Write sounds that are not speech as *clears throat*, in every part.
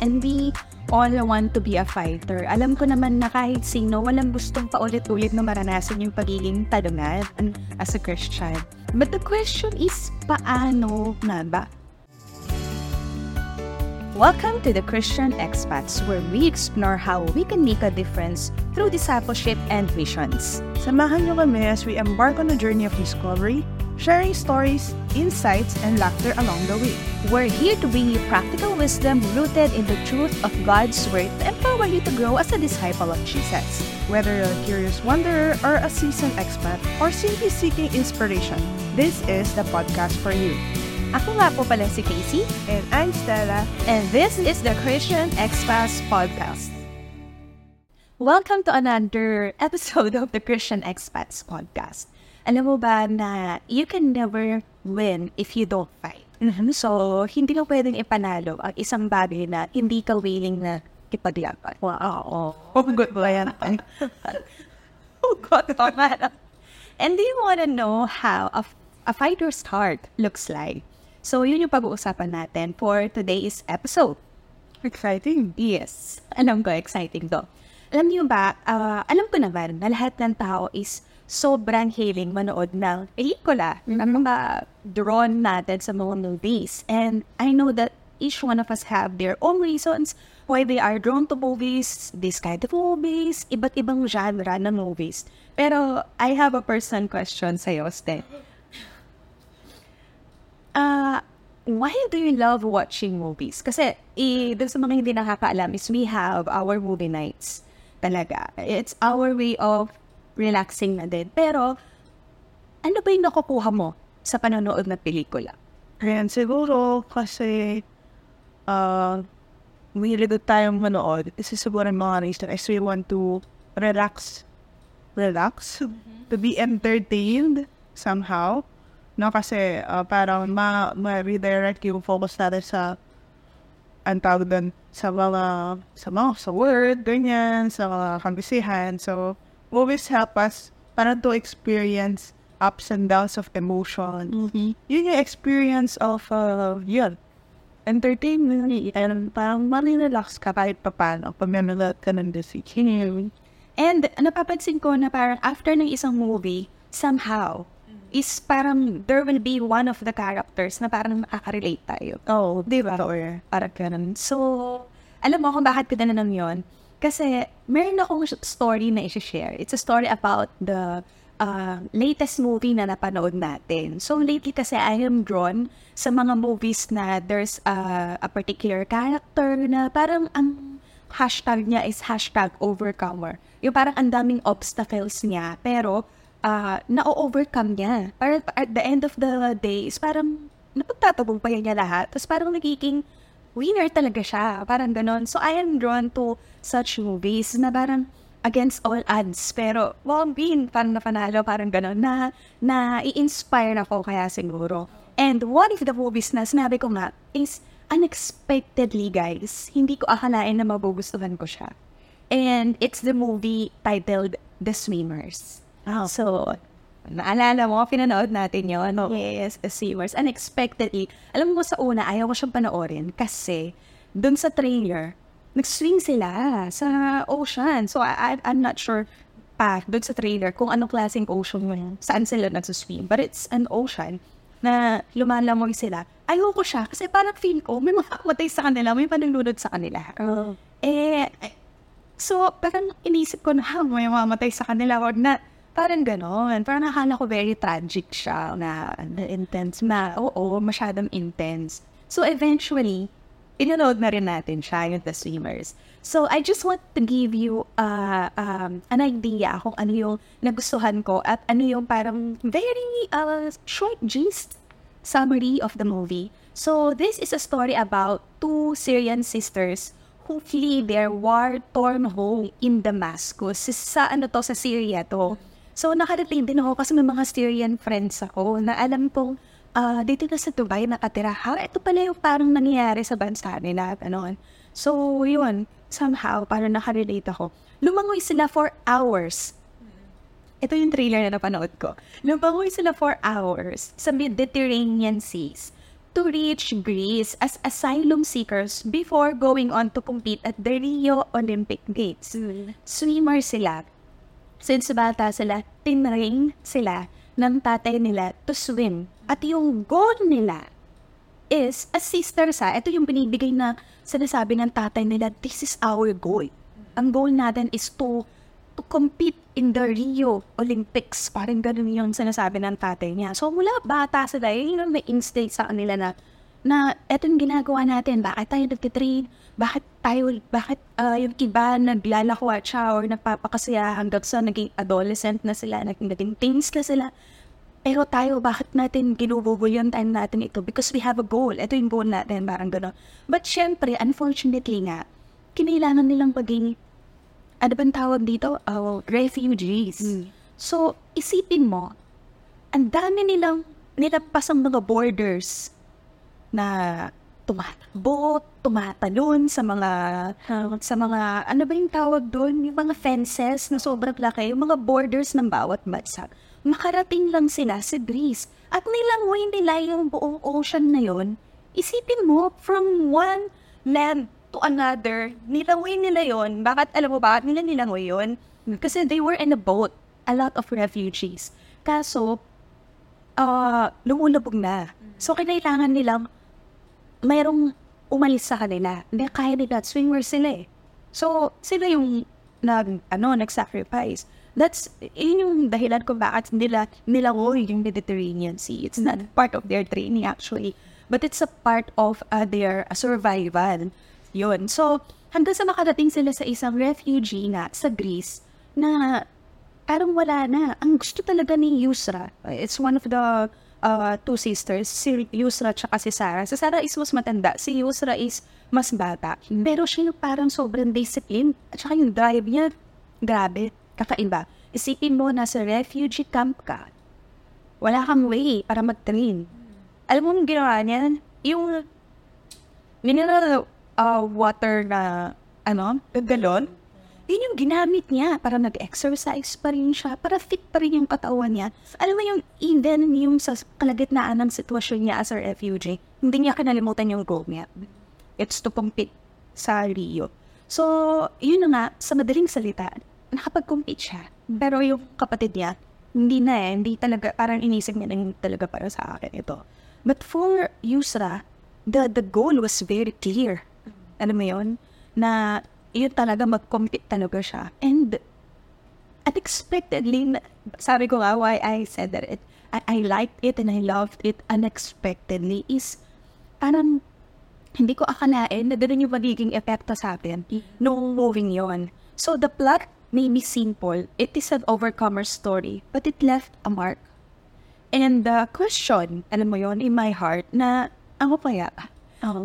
and we all want to be a fighter. Alam ko naman na kahit sino, walang gustong paulit-ulit na maranasan yung pagiging talungan as a Christian. But the question is, paano na ba? Welcome to the Christian Expats, where we explore how we can make a difference through discipleship and missions. Samahan niyo kami as we embark on a journey of discovery, sharing stories, insights, and laughter along the way. We're here to bring you practical wisdom rooted in the truth of God's Word to empower you to grow as a disciple of Jesus. Whether you're a curious wanderer or a seasoned expat, or simply seeking inspiration, this is the podcast for you. Ako nga po pala si Casey, And I'm Stella. and this is the Christian Expats Podcast. Welcome to another episode of the Christian Expats Podcast. Alam mo ba na you can never win if you don't fight. *laughs* So, hindi mo pwedeng ipanalo ang isang bagay na hindi ka willing na ipaglaban. Wow. Oh, good ba yan? Oh, God. And do you want to know how a, a fighter's heart looks like? So, yun yung pag-uusapan natin for today's episode. Exciting. Yes. Alam ko, exciting to. Alam niyo ba, ah, alam ko naman na lahat ng tao is sobrang hiling manood ng pelikula, ng mga drawn natin sa mga movies. And I know that each one of us have their own reasons why they are drawn to movies, this kind of movies, iba't ibang genre ng movies. Pero I have a personal question sa'yo, Ste. Ah, why do you love watching movies? Kasi, i, dun sa mga hindi nakakaalam is we have our movie nights. Talaga. It's our way of relaxing na din. Pero, ano ba yung nakukuha mo sa panonood ng pelikula? Ayan, siguro kasi uh, mahilig tayong manood. Isa siguro yung mga reason is we want to relax. Relax? To be entertained somehow. No, kasi uh, parang ma, ma-redirect yung focus natin sa ang tawag doon sa mga sa mga sa word, ganyan, sa mga kambisihan. So, movies help us parang to experience ups and downs of emotion. Yun yung experience of, uh, yun, entertainment. And parang malirelax ka kahit papano pag nanonood ka ng decision. And napapansin ko na parang after ng isang movie, somehow, is parang there will be one of the characters na parang makaka-relate tayo. Oh, Di ba? Or, Parang ganun. So, alam mo kung bakit ko tinanong yon Kasi, meron akong story na i-share. It's a story about the uh, latest movie na napanood natin. So, lately kasi I am drawn sa mga movies na there's uh, a particular character na parang ang hashtag niya is hashtag overcomer. Yung parang ang daming obstacles niya, pero uh, na-overcome niya. Parang at the end of the day, is parang napagtatagumpayan niya lahat. Tapos parang nagiging winner talaga siya. Parang ganon. So, I am drawn to such movies na parang against all odds. Pero, well, being parang napanalo, parang ganon, na, na i-inspire ako kaya siguro. And one of the movies na sinabi ko nga is unexpectedly, guys, hindi ko akalain na magugustuhan ko siya. And it's the movie titled The Swimmers. Oh. So, naalala mo, pinanood natin yun. Yes, The Swimmers. Unexpectedly. Alam mo sa una, ayaw ko siyang panoorin kasi dun sa trailer, nag-swing sila sa ocean. So, I, I- I'm not sure pa dun sa trailer kung anong klaseng ocean yun, saan sila nag-swim. But it's an ocean na lumalamoy sila. Ayoko siya kasi parang feel ko may makamatay sa kanila, may panulunod sa kanila. Eh, eh, so parang inisip ko na ha, may mamamatay sa kanila or na parang ganon. Parang nakala ko very tragic siya na, na intense na, oo, masyadong intense. So eventually, pinanood na rin natin siya, yung The Swimmers. So, I just want to give you uh, um, an idea kung ano yung nagustuhan ko at ano yung parang very uh, short gist summary of the movie. So, this is a story about two Syrian sisters who flee their war-torn home in Damascus. Sa ano to, sa Syria to. So, nakarating din ako kasi may mga Syrian friends ako na alam kong ah, dito na sa Dubai nakatira. Ha, ito pala yung parang nangyayari sa bansa nila. Ganon. So, yun. Somehow, parang nakarelate ako. Lumangoy sila for hours. Ito yung trailer na napanood ko. Lumangoy sila for hours sa Mediterranean seas to reach Greece as asylum seekers before going on to compete at the Rio Olympic Games. Swimmer sila. Since bata sila, tinrain sila ng tatay nila to swim. At yung goal nila is a sister sa, ito yung binibigay na sinasabi ng tatay nila, this is our goal. Ang goal natin is to to compete in the Rio Olympics. Parang ganun yung sinasabi ng tatay niya. So mula bata sila, yun yung may instinct sa kanila na na eto yung ginagawa natin, bakit tayo nagtitrain, bakit tayo, bakit ah, yung iba naglalakwat siya or nagpapakasaya hanggang sa naging adolescent na sila, naging, naging teens na sila. Pero tayo, bakit natin ginububol yung time natin ito? Because we have a goal. Ito yung goal natin, parang gano'n. But syempre, unfortunately nga, kinailangan nilang maging ano bang tawag dito? Oh, refugees. So, isipin mo, ang dami nilang nilagpasang mga borders na tumatakbo, tumatalon sa mga sa mga ano ba yung tawag doon? Yung mga fences na sobrang laki, yung mga borders ng bawat bansa. Makarating lang sila sa Greece at nilangoy nila yung buong ocean na yon. Isipin mo, from one land to another, nilangoy nila yon. Bakit, alam mo bakit nila nilangoy yon? Kasi they were in a boat, a lot of refugees. Kaso, ah lumulubog na. So, kinailangan nilang mayroong umalis sa kanila. Hindi kaya nila, swimmer sila eh. So, sila yung nag, ano, nag-sacrifice. That's, yun yung dahilan kung bakit nila nilangoy yung Mediterranean Sea. It's not part of their training actually. But it's a part of uh, their uh, survival. Yun. So, hanggang sa makarating sila sa isang refugee nga sa Greece na parang wala na. Ang gusto talaga ni Yusra, it's one of the uh, two sisters, si Yusra at si Sarah. Si Sarah is mas matanda, si Yusra is mas bata. Pero siya yung parang sobrang discipline. At saka yung drive niya, grabe, kakaiba. Isipin mo, nasa refugee camp ka. Wala kang way para mag-train. Alam mo yung ginawa niya? Yung mineral uh, water na, ano, galon, yun yung ginamit niya para nag-exercise pa rin siya, para fit pa rin yung katawan niya. Alam mo yung even yung sa kalagitnaan ng sitwasyon niya as a refugee, hindi niya kinalimutan yung goal niya. It's to compete sa Rio. So, yun na nga, sa madaling salita, nakapag-compete siya. Pero yung kapatid niya, hindi na eh, hindi talaga, parang inisip niya na hindi talaga para sa akin ito. But for Yusra, the, the goal was very clear. Alam mo yun? Na yun talaga mag-compete talaga siya. And unexpectedly, sabi ko nga why I said that it, I, I liked it and I loved it unexpectedly is parang hindi ko akalain na ganun yung magiging epekto sa atin nung moving yon. So the plot may be simple. It is an overcomer story, but it left a mark. And the question, alam mo yon in my heart, na ako kaya,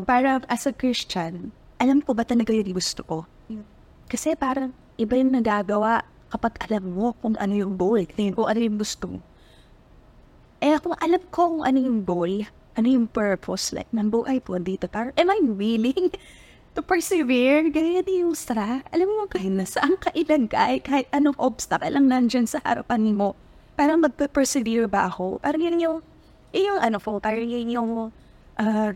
para as a Christian, alam ko ba talaga yung gusto ko? Kasi parang iba yung nagagawa kapag alam mo kung ano yung goal, kung ano yung gusto. Eh kung alam ko kung ano yung goal, ano yung purpose like ng buhay ko dito, parang am I willing *laughs* to persevere? Gaya ni yung stra. Alam mo kahit nasaan ka ilagay, kahit anong obstacle lang nandyan sa harapan mo, parang magpe-persevere ba ako? Parang yun yung, yun yung ano po, parang yun yung uh,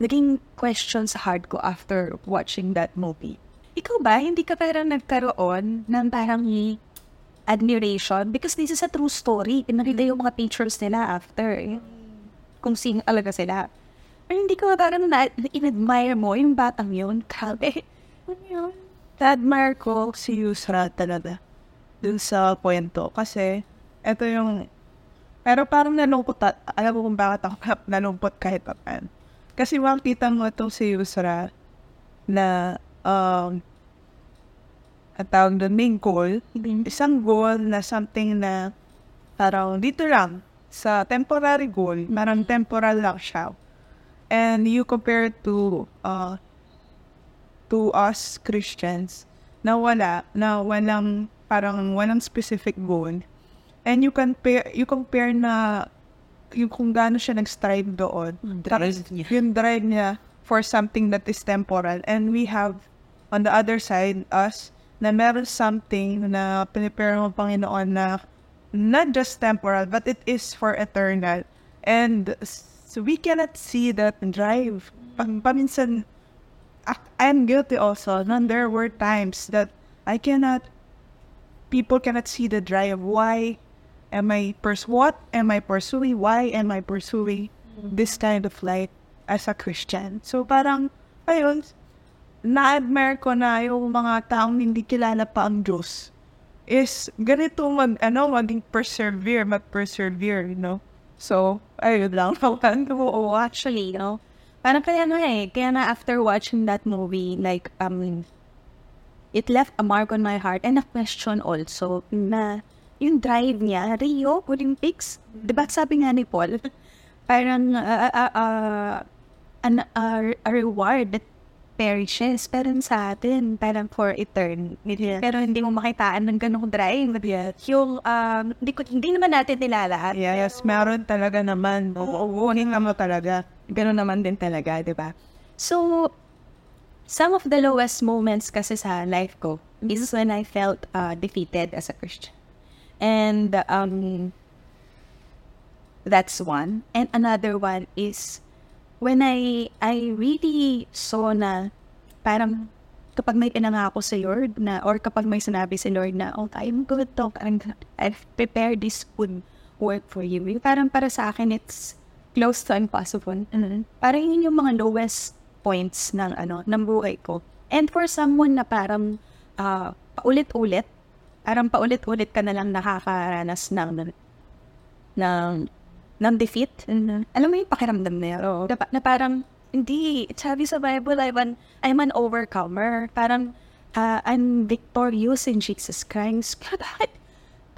naging question sa heart ko after watching that movie. Ikaw ba, hindi ka parang nagkaroon ng parang admiration? Because this is a true story. Pinakita yung mga pictures nila after. Eh. Kung sino talaga sila. Pero hindi ko parang na, in-admire mo yung batang yun. Grabe. Ano? Na-admire ko si Yusra talaga dun sa kwento. Kasi, eto yung... Pero parang nalungkot, alam mo kung bakit ako *laughs* nalungkot kahit pa paano. Kasi makikita mo itong si Yusra na um, at tawag doon, main goal, isang goal na something na parang dito lang, sa temporary goal, parang temporal lang siya. And you compare to uh, to us Christians na wala, na walang parang walang specific goal. And you compare, you compare na yung kung gaano siya nag-strive doon. drive niya. Yung drive niya for something that is temporal. And we have, on the other side, us, na meron something na pinipare mo Panginoon na not just temporal, but it is for eternal. And So we cannot see that drive. Paminsan, I'm guilty also. No, there were times that I cannot, people cannot see the drive. Why am I, pers- what am I pursuing? Why am I pursuing this kind of life as a Christian? So parang, ayun, na-admire ko na yung mga taong hindi kilala pa ang Diyos is ganito mag, ano, maging persevere, mag-persevere, you know? So, ayun lang. Oo, Actually, no? Parang kaya nga eh. Kaya na after watching that movie, like, um, it left a mark on my heart and a question also na yung drive niya, Rio Olympics, di ba sabi nga ni Paul, *laughs* parang uh, uh, uh, an, uh, a reward that perishes, pero sa atin, parang for eternity. Yeah. Pero hindi mo makitaan ng ganong drive. Yes. Yung, um, hindi, ko, hindi naman natin nilalahat. Yes, meron talaga naman. Oo, uunin ka mo talaga. Ganun naman din talaga, di ba? So, some of the lowest moments kasi sa life ko is when I felt uh, defeated as a Christian. And um, that's one. And another one is when I I really saw na parang kapag may pinangako sa Lord na or kapag may sinabi si Lord na oh I'm good to I'm, I've prepared this good work for you. Yung parang para sa akin it's close to impossible. Parang yun yung mga lowest points ng ano ng buhay ko. And for someone na parang uh, paulit-ulit, parang paulit-ulit ka na lang nakakaranas ng ng ng defeat. Alam mo yung pakiramdam na yun? Na, pa- na parang, hindi, sabi sa Bible, I'm an, I'm an overcomer. Parang, uh, I'm victorious in Jesus Christ. Kaya *laughs* bakit?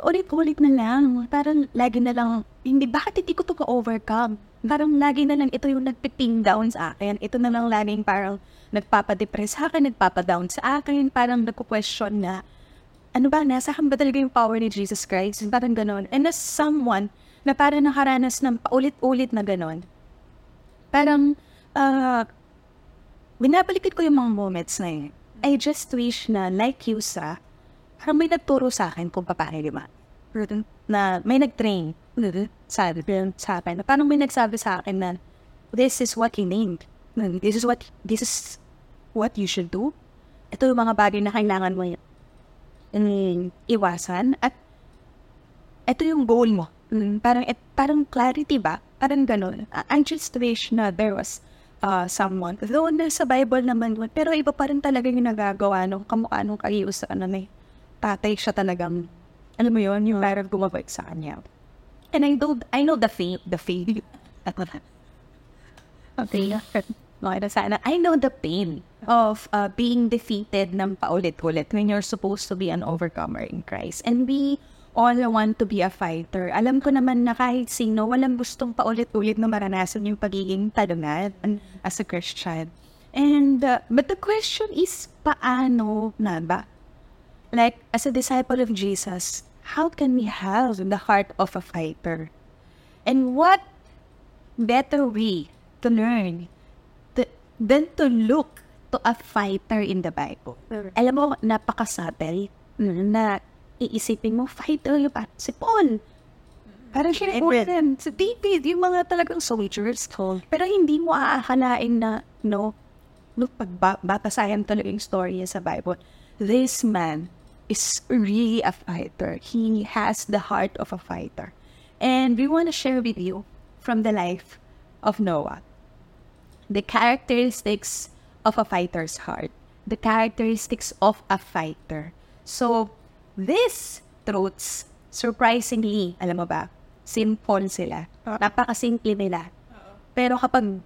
Ulit-ulit na lang. Parang lagi na lang, hindi, bakit hindi ko to ka-overcome? Parang lagi na lang ito yung nagpiping down sa akin. Ito na lang laging parang nagpapadepress sa akin, nagpapadown sa akin. Parang nagko-question na, ano ba, nasa akin ba talaga yung power ni Jesus Christ? Parang ganon. And as someone na parang nakaranas ng paulit-ulit na ganon, parang, uh, binabalikan ko yung mga moments na yun. I just wish na, like you, sa, parang may nagturo sa akin kung paano, di ba? Na may nag-train sa, sa akin. Na parang may nagsabi sa akin na, this is what you need. This is what, this is what you should do. Ito yung mga bagay na kailangan mo mm, iwasan at ito yung goal mo. Mm, parang, et, parang clarity ba? Parang ganun. I, just wish na there was uh, someone. Though nasa Bible naman pero iba pa rin talaga yung nagagawa nung kamukha nung kaius sa ano may tatay siya talagang, alam mo yun, yung parang gumabait sa kanya. And I know, I know the fame, the fame. okay. Okay na sana. I know the pain of uh, being defeated ng paulit-ulit when you're supposed to be an overcomer in Christ. And we all want to be a fighter. Alam ko naman na kahit sino, walang gustong paulit-ulit na maranasan yung pagiging talungan as a Christian. And, uh, but the question is, paano na ba? Like, as a disciple of Jesus, how can we have the heart of a fighter? And what better way to learn to, than to look to a fighter in the Bible? Alam mo, napaka-subtle na iisipin mo, fighter yung parang si Paul. Parang siya yung si David, yung mga talagang soldiers. Pero hindi mo aakalain na, no, look, pag ba- babasahin talaga yung story niya sa Bible, this man is really a fighter. He has the heart of a fighter. And we want to share with you from the life of Noah the characteristics of a fighter's heart, the characteristics of a fighter. So, these truths, surprisingly, alam mo ba, simple sila. Napakasimple nila. Pero kapag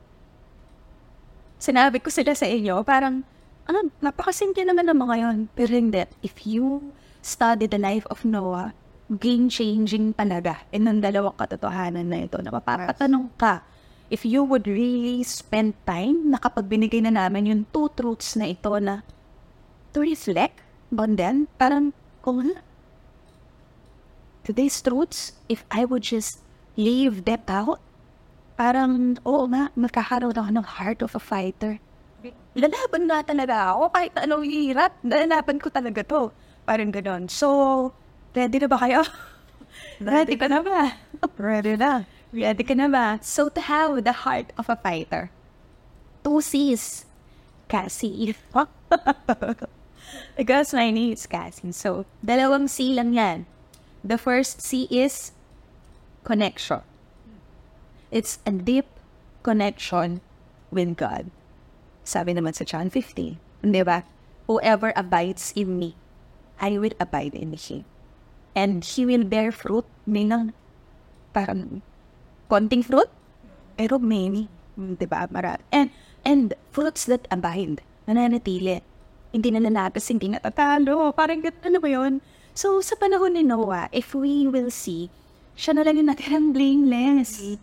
sinabi ko sila sa inyo, parang, ah, napakasimple naman ng mga yun. Pero hindi. If you study the life of Noah, game-changing talaga. And ang dalawang katotohanan na ito, na mapapatanong ka, if you would really spend time na kapag binigay na namin yung two truths na ito na to reflect on them, parang, kung ano, today's truths, if I would just leave them out, parang, oo nga, magkakaroon ako ng heart of a fighter. Lalaban na talaga ako kahit anong hirap. Lalaban ko talaga to. Parang ganon. So, ready na ba kayo? *laughs* ready ka na ba? *laughs* Ready na. Ready ka na ba? So, to have the heart of a fighter, two C's. Cassie. *laughs* Because my name is Cassie. So, dalawang C lang yan. The first C is connection. It's a deep connection with God. Sabi naman sa John 15, di ba? Whoever abides in me, I will abide in him. And he will bear fruit, meaning parang konting fruit, pero many, di ba? Marami. And, and fruits that abide, nananatili. Hindi na nanatas, hindi natatalo. Parang ano ba yun? So, sa panahon ni Noah, if we will see, siya na lang yung natirang blameless.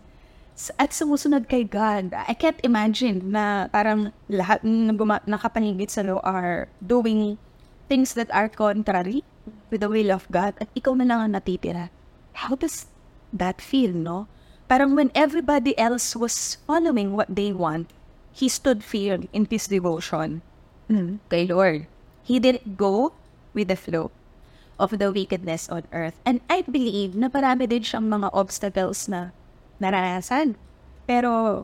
At sumusunod kay God. I can't imagine na parang lahat ng guma- nakapanigit sa law are doing things that are contrary with the will of God at ikaw na lang ang natitira. How does that feel, no? Parang when everybody else was following what they want, he stood firm in his devotion kay Lord. He didn't go with the flow of the wickedness on earth. And I believe na marami din siyang mga obstacles na naranasan. Pero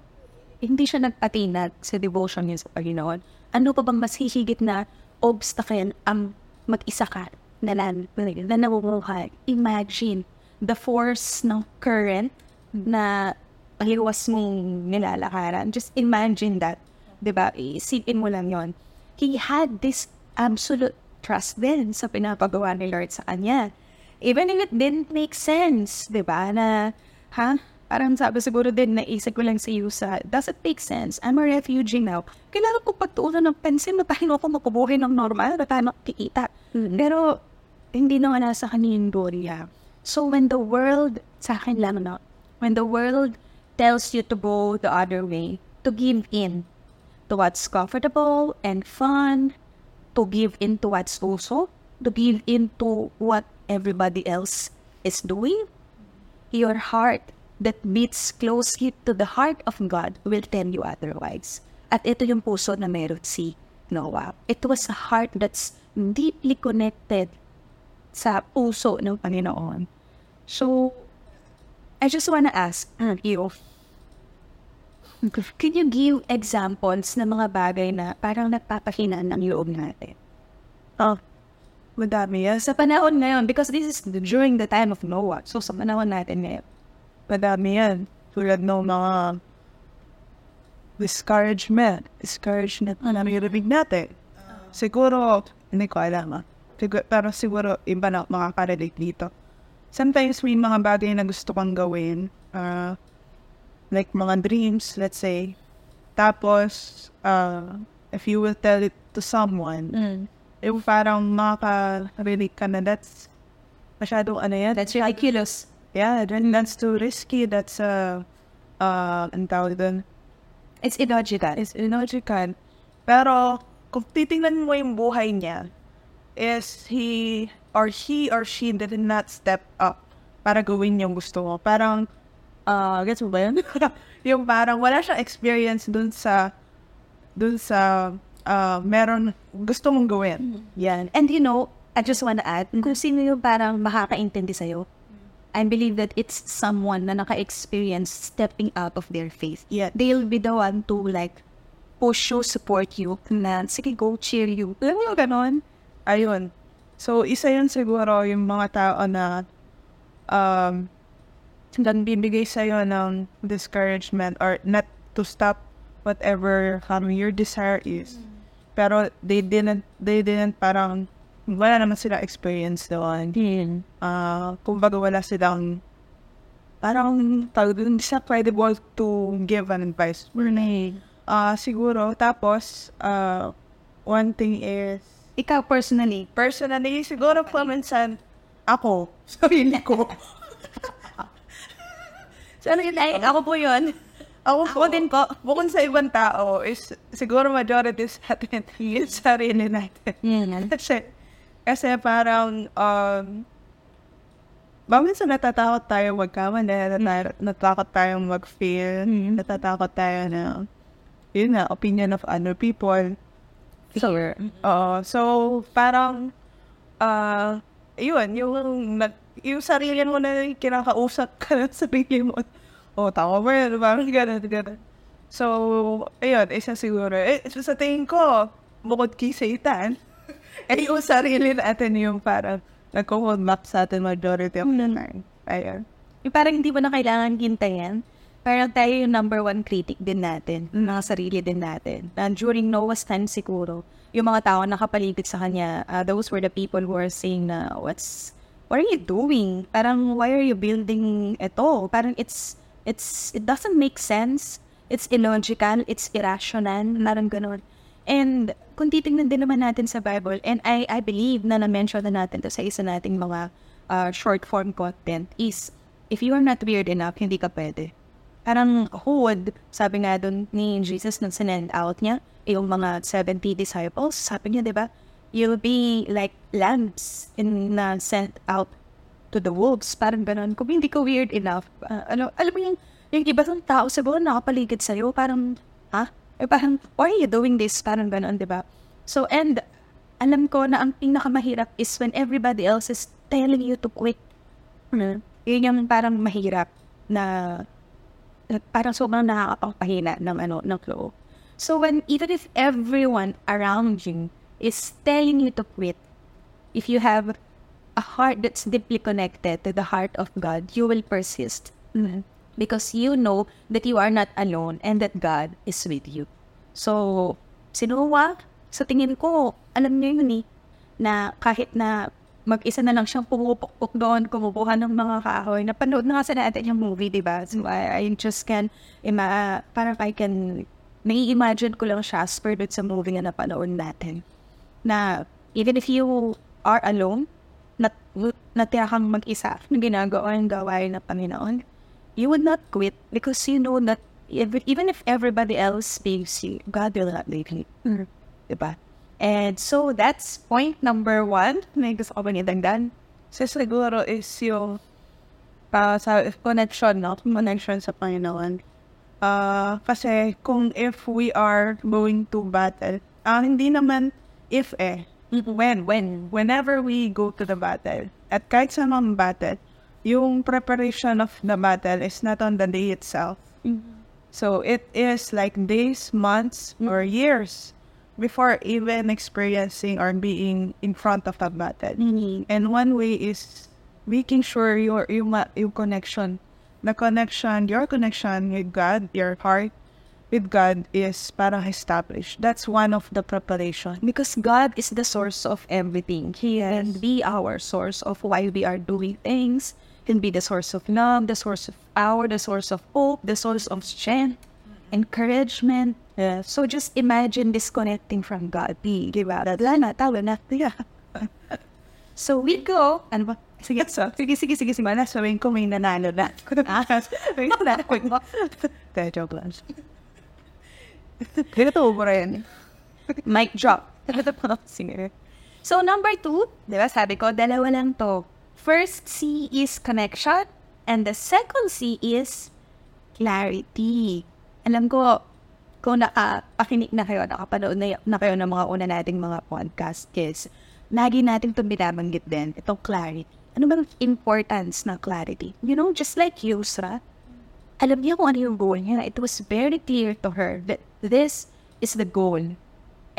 hindi siya nagpatinag sa devotion niya sa Panginoon. Ano pa bang mas hihigit na obstacle ang mag-isa ka na, nan, na namumuhay? Imagine the force ng current na paliwas mong nilalakaran. Just imagine that. 'di ba? Isipin mo lang yon. He had this absolute trust din sa pinapagawa ni Lord sa kanya. Even if it didn't make sense, 'di ba? Na, ha? Parang sabi siguro din, naisip ko lang sa iyo sa, does it make sense? I'm a refugee now. Kailangan ko pagtuunan ng pansin na paano ako makubuhay ng normal, na tayo makikita. Pero, hindi naman nasa kanya yung gloria. So, when the world, sa akin lang na, when the world tells you to go the other way, to give in to what's comfortable and fun, to give in to what's also, to give in to what everybody else is doing, your heart that beats closely to the heart of God will tell you otherwise. At ito yung puso na meron si Noah. It was a heart that's deeply connected sa puso ng Panginoon. So, I just wanna ask *clears throat* you, can you give examples ng mga bagay na parang nagpapakinan ng loob natin? Oh, madami yan. Sa panahon ngayon, because this is during the time of Noah. So, sa panahon natin ngayon, Madami yan. Tulad ng mga discouragement. Discouragement na naririnig natin. Siguro, hindi ko alam ah. Siguro, pero siguro, iba na makaka-relate dito. Sometimes may mga bagay na gusto kang gawin. ah, like mga dreams, let's say. Tapos, uh, if you will tell it to someone, yung parang makaka-relate ka na that's masyadong ano yan, that's ridiculous. Yeah, then that's too risky. That's uh, uh, ang tawag doon. It's illogical. It's illogical. Pero, kung titingnan mo yung buhay niya, is he or he or she did not step up para gawin yung gusto mo. Parang, uh, gets mo ba yun? *laughs* yung parang wala siyang experience dun sa, dun sa, uh, meron gusto mong gawin. Yan. And you know, I just wanna add, kung sino yung parang makakaintindi sa'yo, I believe that it's someone na naka-experience stepping out of their faith. Yeah. They'll be the one to like push you, support you, na sige, go cheer you. Alam mo yung ganon? Ayun. So, isa yun siguro yung mga tao na um, bibigay sa'yo ng discouragement or not to stop whatever um, your desire is. Pero they didn't, they didn't parang, wala naman sila experience doon. Ah, kumbaga wala silang, parang, tawag doon, hindi sila credible to give an advice. Ah, siguro, tapos, ah, one thing is, Ikaw personally, personally, siguro po minsan, ako, *laughs* sarili ko. So ano yun? Ay, ako po yun. *laughs* Ako, Ako din po. Bukod sa ibang tao, is siguro majority sa atin, *laughs* yung sarili natin. Yan. kasi, kasi parang, um, ba minsan natatakot tayo magkamali, natatakot, natatakot tayong mag-fail, natatakot tayo na, yun na, opinion of other people. Sure. Oo. so, parang, ah, yun, yung, nag, yung sarili mo na kinakausap ka *laughs* ng sarili mo oh, tama ba yun? Parang gano'n, gano'n. So, ayun, isa siguro. Eh, so sa tingin ko, bukod kay Satan, *laughs* eh, yung sarili natin yung parang nag-hold back sa atin majority of the time. Ayun. Yung parang hindi mo na kailangan gintayan. Parang tayo yung number one critic din natin. Yung mga sarili din natin. Na during Noah's time siguro, yung mga tao na nakapaligid sa kanya, uh, those were the people who are saying na, what's, what are you doing? Parang, why are you building ito? Parang it's, it's, it doesn't make sense. It's illogical. It's irrational. Parang ganun. And kung titingnan din naman natin sa Bible, and I, I believe na na-mention na natin to sa isa nating mga uh, short form content is, if you are not weird enough, hindi ka pwede. Parang hood, sabi nga doon ni Jesus nung sinend out niya, yung mga 70 disciples, sabi niya, di ba, you'll be like lambs in na sent out to the wolves. Parang ganun. Kung hindi ka weird enough, uh, ano, alam mo yung, yung iba tong tao sa buwan nakapaligid sa'yo, parang, ha? Eh, parang, why are you doing this? Parang ganun, di ba? So, and, alam ko na ang pinakamahirap is when everybody else is telling you to quit. Hmm. Yun yung parang mahirap na parang sobrang nakakapagpahina ng ano, ng flow. So when, even if everyone around you is telling you to quit, if you have a heart that's deeply connected to the heart of God, you will persist. Mm-hmm. *clears throat* Because you know that you are not alone and that God is with you. So, si Noah, sa tingin ko, alam niyo yun eh, na kahit na mag-isa na lang siyang pumupukpok doon, kumukuha ng mga kahoy. Napanood na nga sa natin yung movie, di ba? So, I, I just can, ima, parang I can, nai-imagine ko lang siya doon sa movie na napanood natin. Na, even if you are alone, nat, natira kang mag-isa na ginagawa yung gawain ng Panginoon, you would not quit because you know that even if everybody else leaves you, God will not leave you. Mm. Diba? And so that's point number one. May gusto ko ba nidagdan? So siguro is yung uh, sa connection, no? Connection sa Panginoon. Uh, kasi kung if we are going to battle, uh, hindi naman if eh. When, when, whenever we go to the battle, at kahit sa mga battle, yung preparation of the battle is not on the day itself. Mm-hmm. So it is like days, months, mm-hmm. or years before even experiencing or being in front of a battle. Mm-hmm. And one way is making sure your your, your connection, the connection, your connection with God, your heart with God is parang established. That's one of the preparation. Because God is the source of everything. He yes. can be our source of why we are doing things. He Can be the source of love, the source of power, the source of hope, the source of strength, encouragement, Yeah. So just imagine disconnecting from God. Di ba? Wala na, tawa na. Yeah. *laughs* so we go, ano ba? Sige, so, sige, sige, sige, sige. Sabihin ko may nanalo na. *laughs* ah, sabihin ko na. Kaya joke lang. To mo rin. Mic drop. *laughs* So number two, di ba sabi ko, dalawa lang to. First C is connection, and the second C is clarity. Alam ko, kung nakapakinig na kayo, nakapanood na, na kayo ng mga una nating mga podcast is, lagi natin itong binabanggit din, itong clarity. Ano bang importance ng clarity? You know, just like Yusra, alam niya kung ano yung goal niya. It was very clear to her that this is the goal.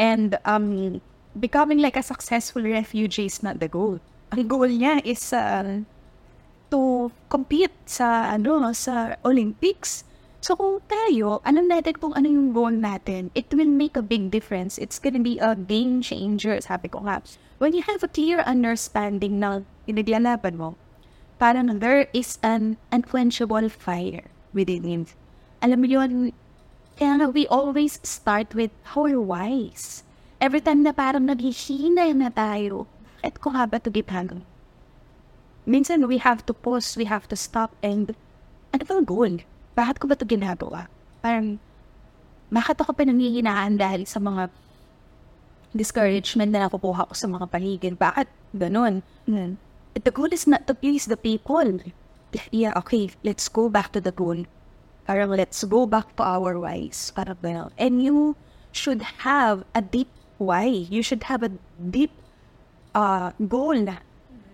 And um, becoming like a successful refugee is not the goal. Ang goal niya is uh, to compete sa ano sa Olympics So kung tayo, alam natin kung ano yung goal natin, it will make a big difference. It's gonna be a game changer, sabi ko nga. When you have a clear understanding ng pinaglalaban mo, parang there is an unquenchable fire within you. Alam mo yun, kaya nga we always start with our whys. Every time na parang naghihina na tayo, at ko nga ba ito gipagod? Minsan we have to pause, we have to stop, and ano ba goal? bakit ko ba ito ginagawa? Parang, bakit ako pinanghihinaan dahil sa mga discouragement na nakukuha ko sa mga paligid? Bakit ganun? Mm. The goal is not to please the people. Yeah, okay, let's go back to the goal. Parang let's go back to our whys. Parang gano'n. And you should have a deep why. You should have a deep uh, goal na.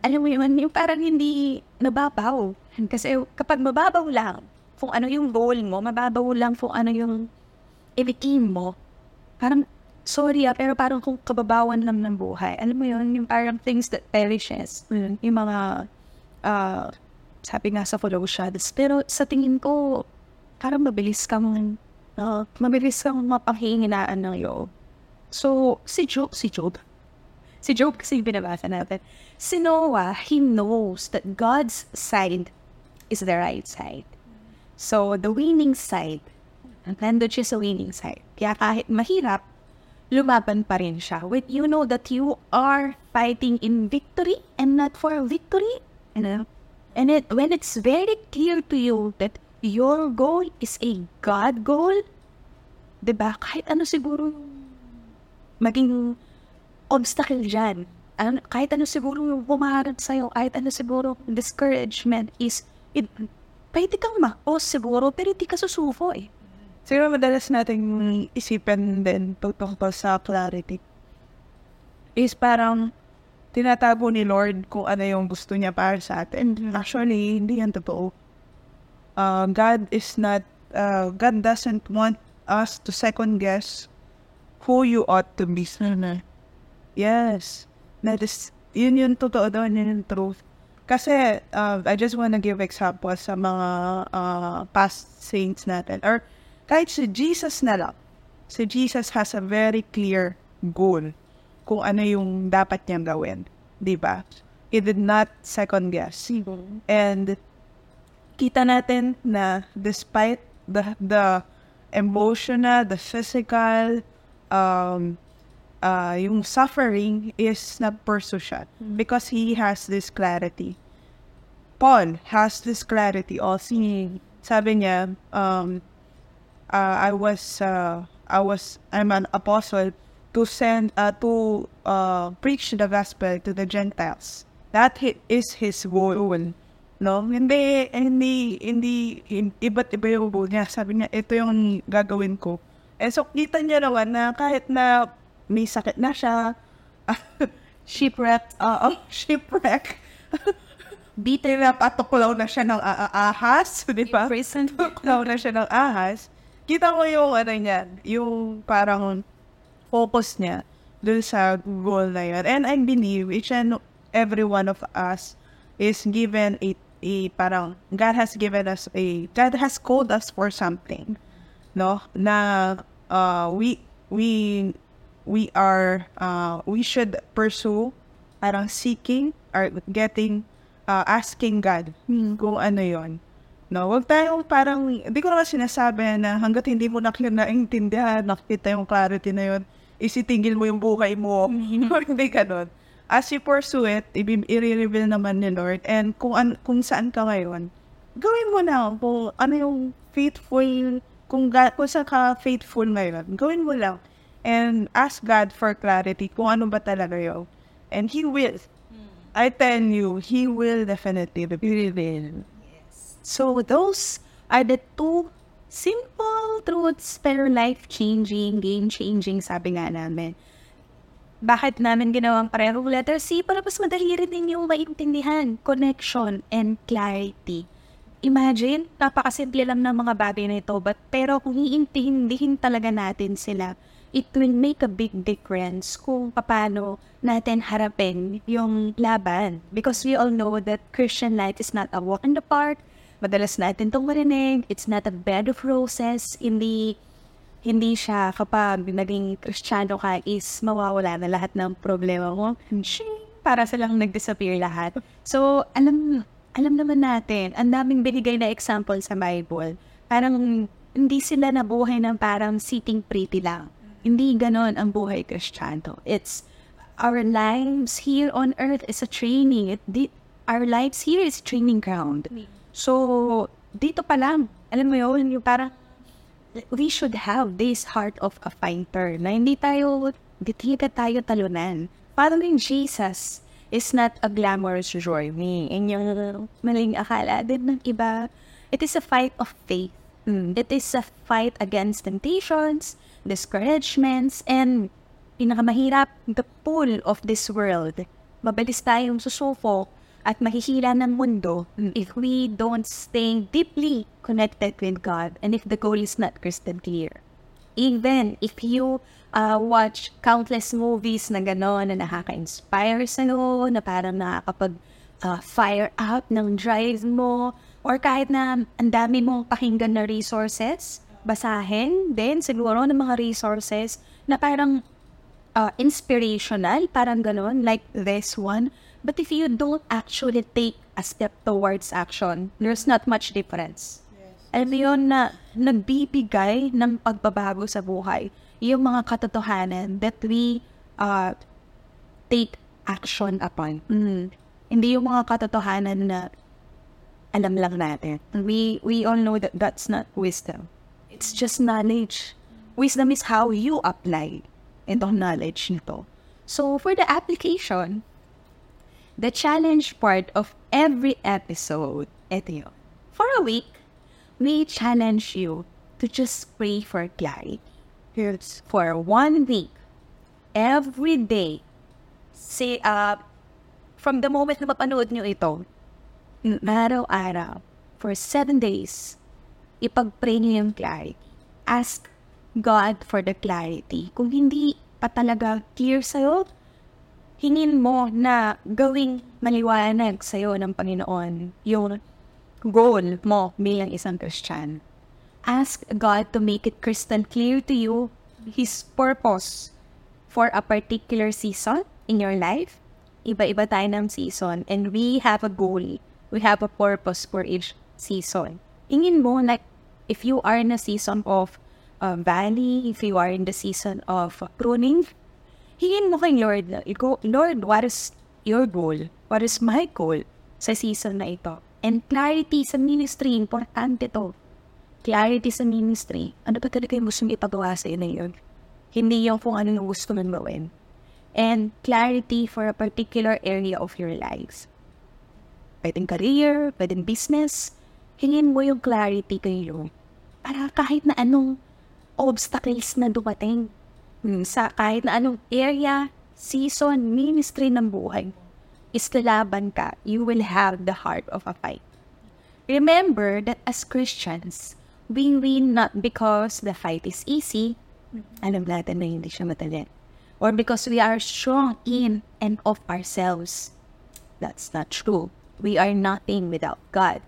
Alam mo yun, yung parang hindi nababaw. Kasi kapag mababaw lang, kung ano yung goal mo, mababaw lang kung ano yung inikim mo. Parang, sorry ah, pero parang kung kababawan lang ng buhay. Alam mo yun, yung parang things that perishes. Yung mga, ah, sabi nga sa Colossians. Pero sa tingin ko, parang mabilis kang, uh, mabilis kang mapanghihinaan ng iyo. So, si Job, si Job, si Job kasi binabasa natin. Si Noah, he knows that God's side is the right side. So, the winning side, nandun siya sa winning side. Kaya kahit mahirap, lumaban pa rin siya. When you know that you are fighting in victory and not for victory, you know, and it, when it's very clear to you that your goal is a God goal, di ba? Kahit ano siguro yung maging obstacle dyan. Ano, kahit ano siguro yung pumaharap sa'yo, kahit ano siguro discouragement is, it, pwede kang ma-pause siguro, pero hindi ka susuko eh. Siguro madalas nating isipin din tungkol sa clarity. Is parang tinatago ni Lord kung ano yung gusto niya para sa atin. Actually, hindi yan totoo. Uh, God is not, uh, God doesn't want us to second guess who you ought to be. Yes. That is, yun yung totoo doon, yun yung truth. Kasi, uh, I just wanna give example sa mga uh, past saints natin. Or, kahit si Jesus na lang. Si Jesus has a very clear goal kung ano yung dapat niyang gawin. Di ba? He did not second guess. And, kita natin na despite the, the emotional, the physical, um, uh, yung suffering is nag-pursue siya because he has this clarity. Paul has this clarity also. Sabi niya, um, uh, I was, uh, I was, I'm an apostle to send, uh, to uh, preach the gospel to the Gentiles. That is his goal. No? Hindi, hindi, hindi, hin- iba't iba yung goal niya. Sabi niya, ito yung gagawin ko. Eh, so, kita niya naman na kahit na may sakit na siya, *laughs* shipwreck, oo, *laughs* shipwreck, *laughs* beaten up at tuklaw na siya ng a- a- ahas, di ba? Prison. Tuklaw na siya ng ahas. Kita ko yung ano niya, yung parang focus niya dun sa goal na yun. And I believe each and every one of us is given a, a parang, God has given us a, God has called us for something. No? Na uh, we, we, we are, uh, we should pursue, parang seeking or getting, uh, asking God kung ano yon No, wag tayong parang, hindi ko naman sinasabi na hanggat hindi mo na clear na intindihan, nakita yung clarity na yun, isitingil mo yung buhay mo. *laughs* hindi ganun. As you pursue it, i- i-reveal naman ni Lord. And kung, an- kung saan ka ngayon, gawin mo na kung ano yung faithful, kung, ga- kung saan ka faithful ngayon, gawin mo lang. And ask God for clarity kung ano ba talaga yun. And He will. I tell you, He will definitely reveal. So those are the two simple truths pero life-changing, game-changing, sabi nga namin. Bakit namin ginawang parehong letter C? Para mas madali rin ninyong maintindihan, connection, and clarity. Imagine, napakasimple lang ng mga bagay na ito, but pero kung iintindihin talaga natin sila, it will make a big difference kung paano natin harapin yung laban. Because we all know that Christian life is not a walk in the park. Madalas natin itong marinig. It's not a bed of roses. Hindi, hindi siya kapag naging Kristiyano ka is mawawala na lahat ng problema mo. Shing! Para silang nag-disappear lahat. So, alam, alam naman natin, ang daming binigay na example sa Bible. Parang hindi sila nabuhay ng parang sitting pretty lang. Hindi ganon ang buhay Kristiyano. It's our lives here on earth is a training. It, our lives here is training ground. So, dito pa lang, alam mo yun, yung parang we should have this heart of a fighter na hindi tayo, hindi ka tayo talunan. Following Jesus is not a glamorous journey. And yung maling akala din ng iba, it is a fight of faith. It is a fight against temptations, discouragements, and pinakamahirap, the pull of this world. Mabilis tayong susuko at mahihila ng mundo if we don't stay deeply connected with God and if the goal is not crystal clear. Even if you uh, watch countless movies na gano'n na nakaka-inspire sa'yo, na parang nakakapag uh, fire up ng drive mo, or kahit na ang dami mong pakinggan na resources, basahin din siguro ng mga resources na parang uh, inspirational, parang gano'n, like this one. But if you don't actually take a step towards action, there's not much difference. Alam mo yun na nagbibigay ng pagbabago sa buhay. Yung mga katotohanan that we uh, take action upon. Mm. Hindi yung mga katotohanan na alam lang natin. We, we all know that that's not wisdom. It's just knowledge. Wisdom is how you apply itong knowledge nito. So, for the application, the challenge part of every episode, ito yun. For a week, we challenge you to just pray for clarity. Yes. For one week, every day, say, uh, from the moment na mapanood nyo ito, araw-araw, for seven days, ipag-pray nyo yung clarity. Ask God for the clarity. Kung hindi pa talaga clear sa'yo, hingin mo na gawing maliwanag sa'yo ng Panginoon yung goal mo bilang isang Christian. Ask God to make it crystal clear to you His purpose for a particular season in your life. Iba-iba tayo ng season and we have a goal. We have a purpose for each season. Ingin mo, like, if you are in a season of uh, valley, if you are in the season of pruning, hingin mo kay Lord, na, Lord, what is your goal? What is my goal sa season na ito? And clarity sa ministry, importante to. Clarity sa ministry. Ano ba talaga yung gusto mong ipagawa sa iyo yun? Hindi yung kung ano yung gusto mong gawin. And clarity for a particular area of your life. Pwedeng career, pwedeng business. Hingin mo yung clarity kay Lord. Para kahit na anong obstacles na dumating sa kahit na anong area, season, ministry ng buhay mo, is lalaban ka, you will have the heart of a fight. Remember that as Christians, we win not because the fight is easy, alam natin na hindi siya madali, or because we are strong in and of ourselves. That's not true. We are nothing without God.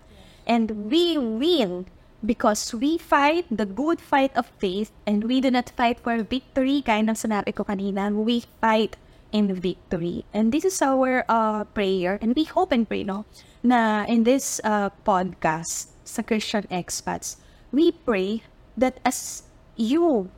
And we win because we fight the good fight of faith and we do not fight for victory, gaya ng sinabi ko kanina, we fight in victory. And this is our uh, prayer and we hope and pray, no, na in this uh, podcast sa Christian Expats, we pray that as you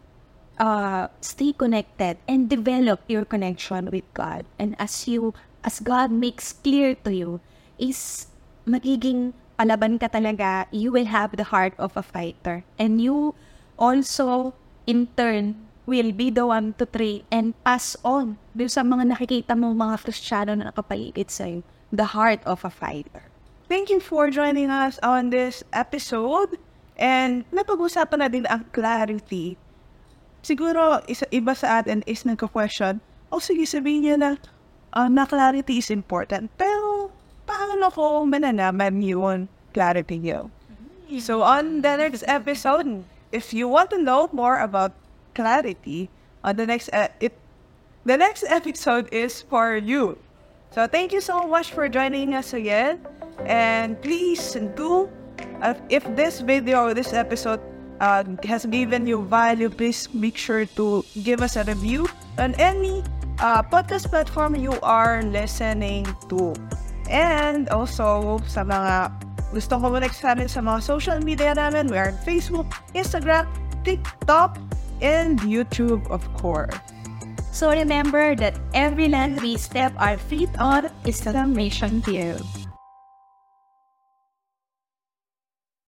uh, stay connected and develop your connection with God and as you, as God makes clear to you, is magiging palaban ka talaga, you will have the heart of a fighter. And you also, in turn, will be the one to train and pass on doon sa mga nakikita mo mga Kristiyano na nakapaligid sa'yo, the heart of a fighter. Thank you for joining us on this episode. And napag-usapan na din ang clarity. Siguro, isa, iba sa atin is nagka-question, oh sige, sabihin niya na, uh, na clarity is important. Pero, paano ko mananaman yun clarity niyo? So, on the next episode, if you want to know more about clarity, on the next, uh, it, the next *laughs* episode is for you. So, thank you so much for joining us again. And please do, uh, if this video or this episode uh, has given you value, please make sure to give us a review on any uh, podcast platform you are listening to. And also, sa mga gusto connect sa amin sa mga social media namin, we are on Facebook, Instagram, TikTok, and YouTube, of course. So remember that every land we step our feet on is a to you.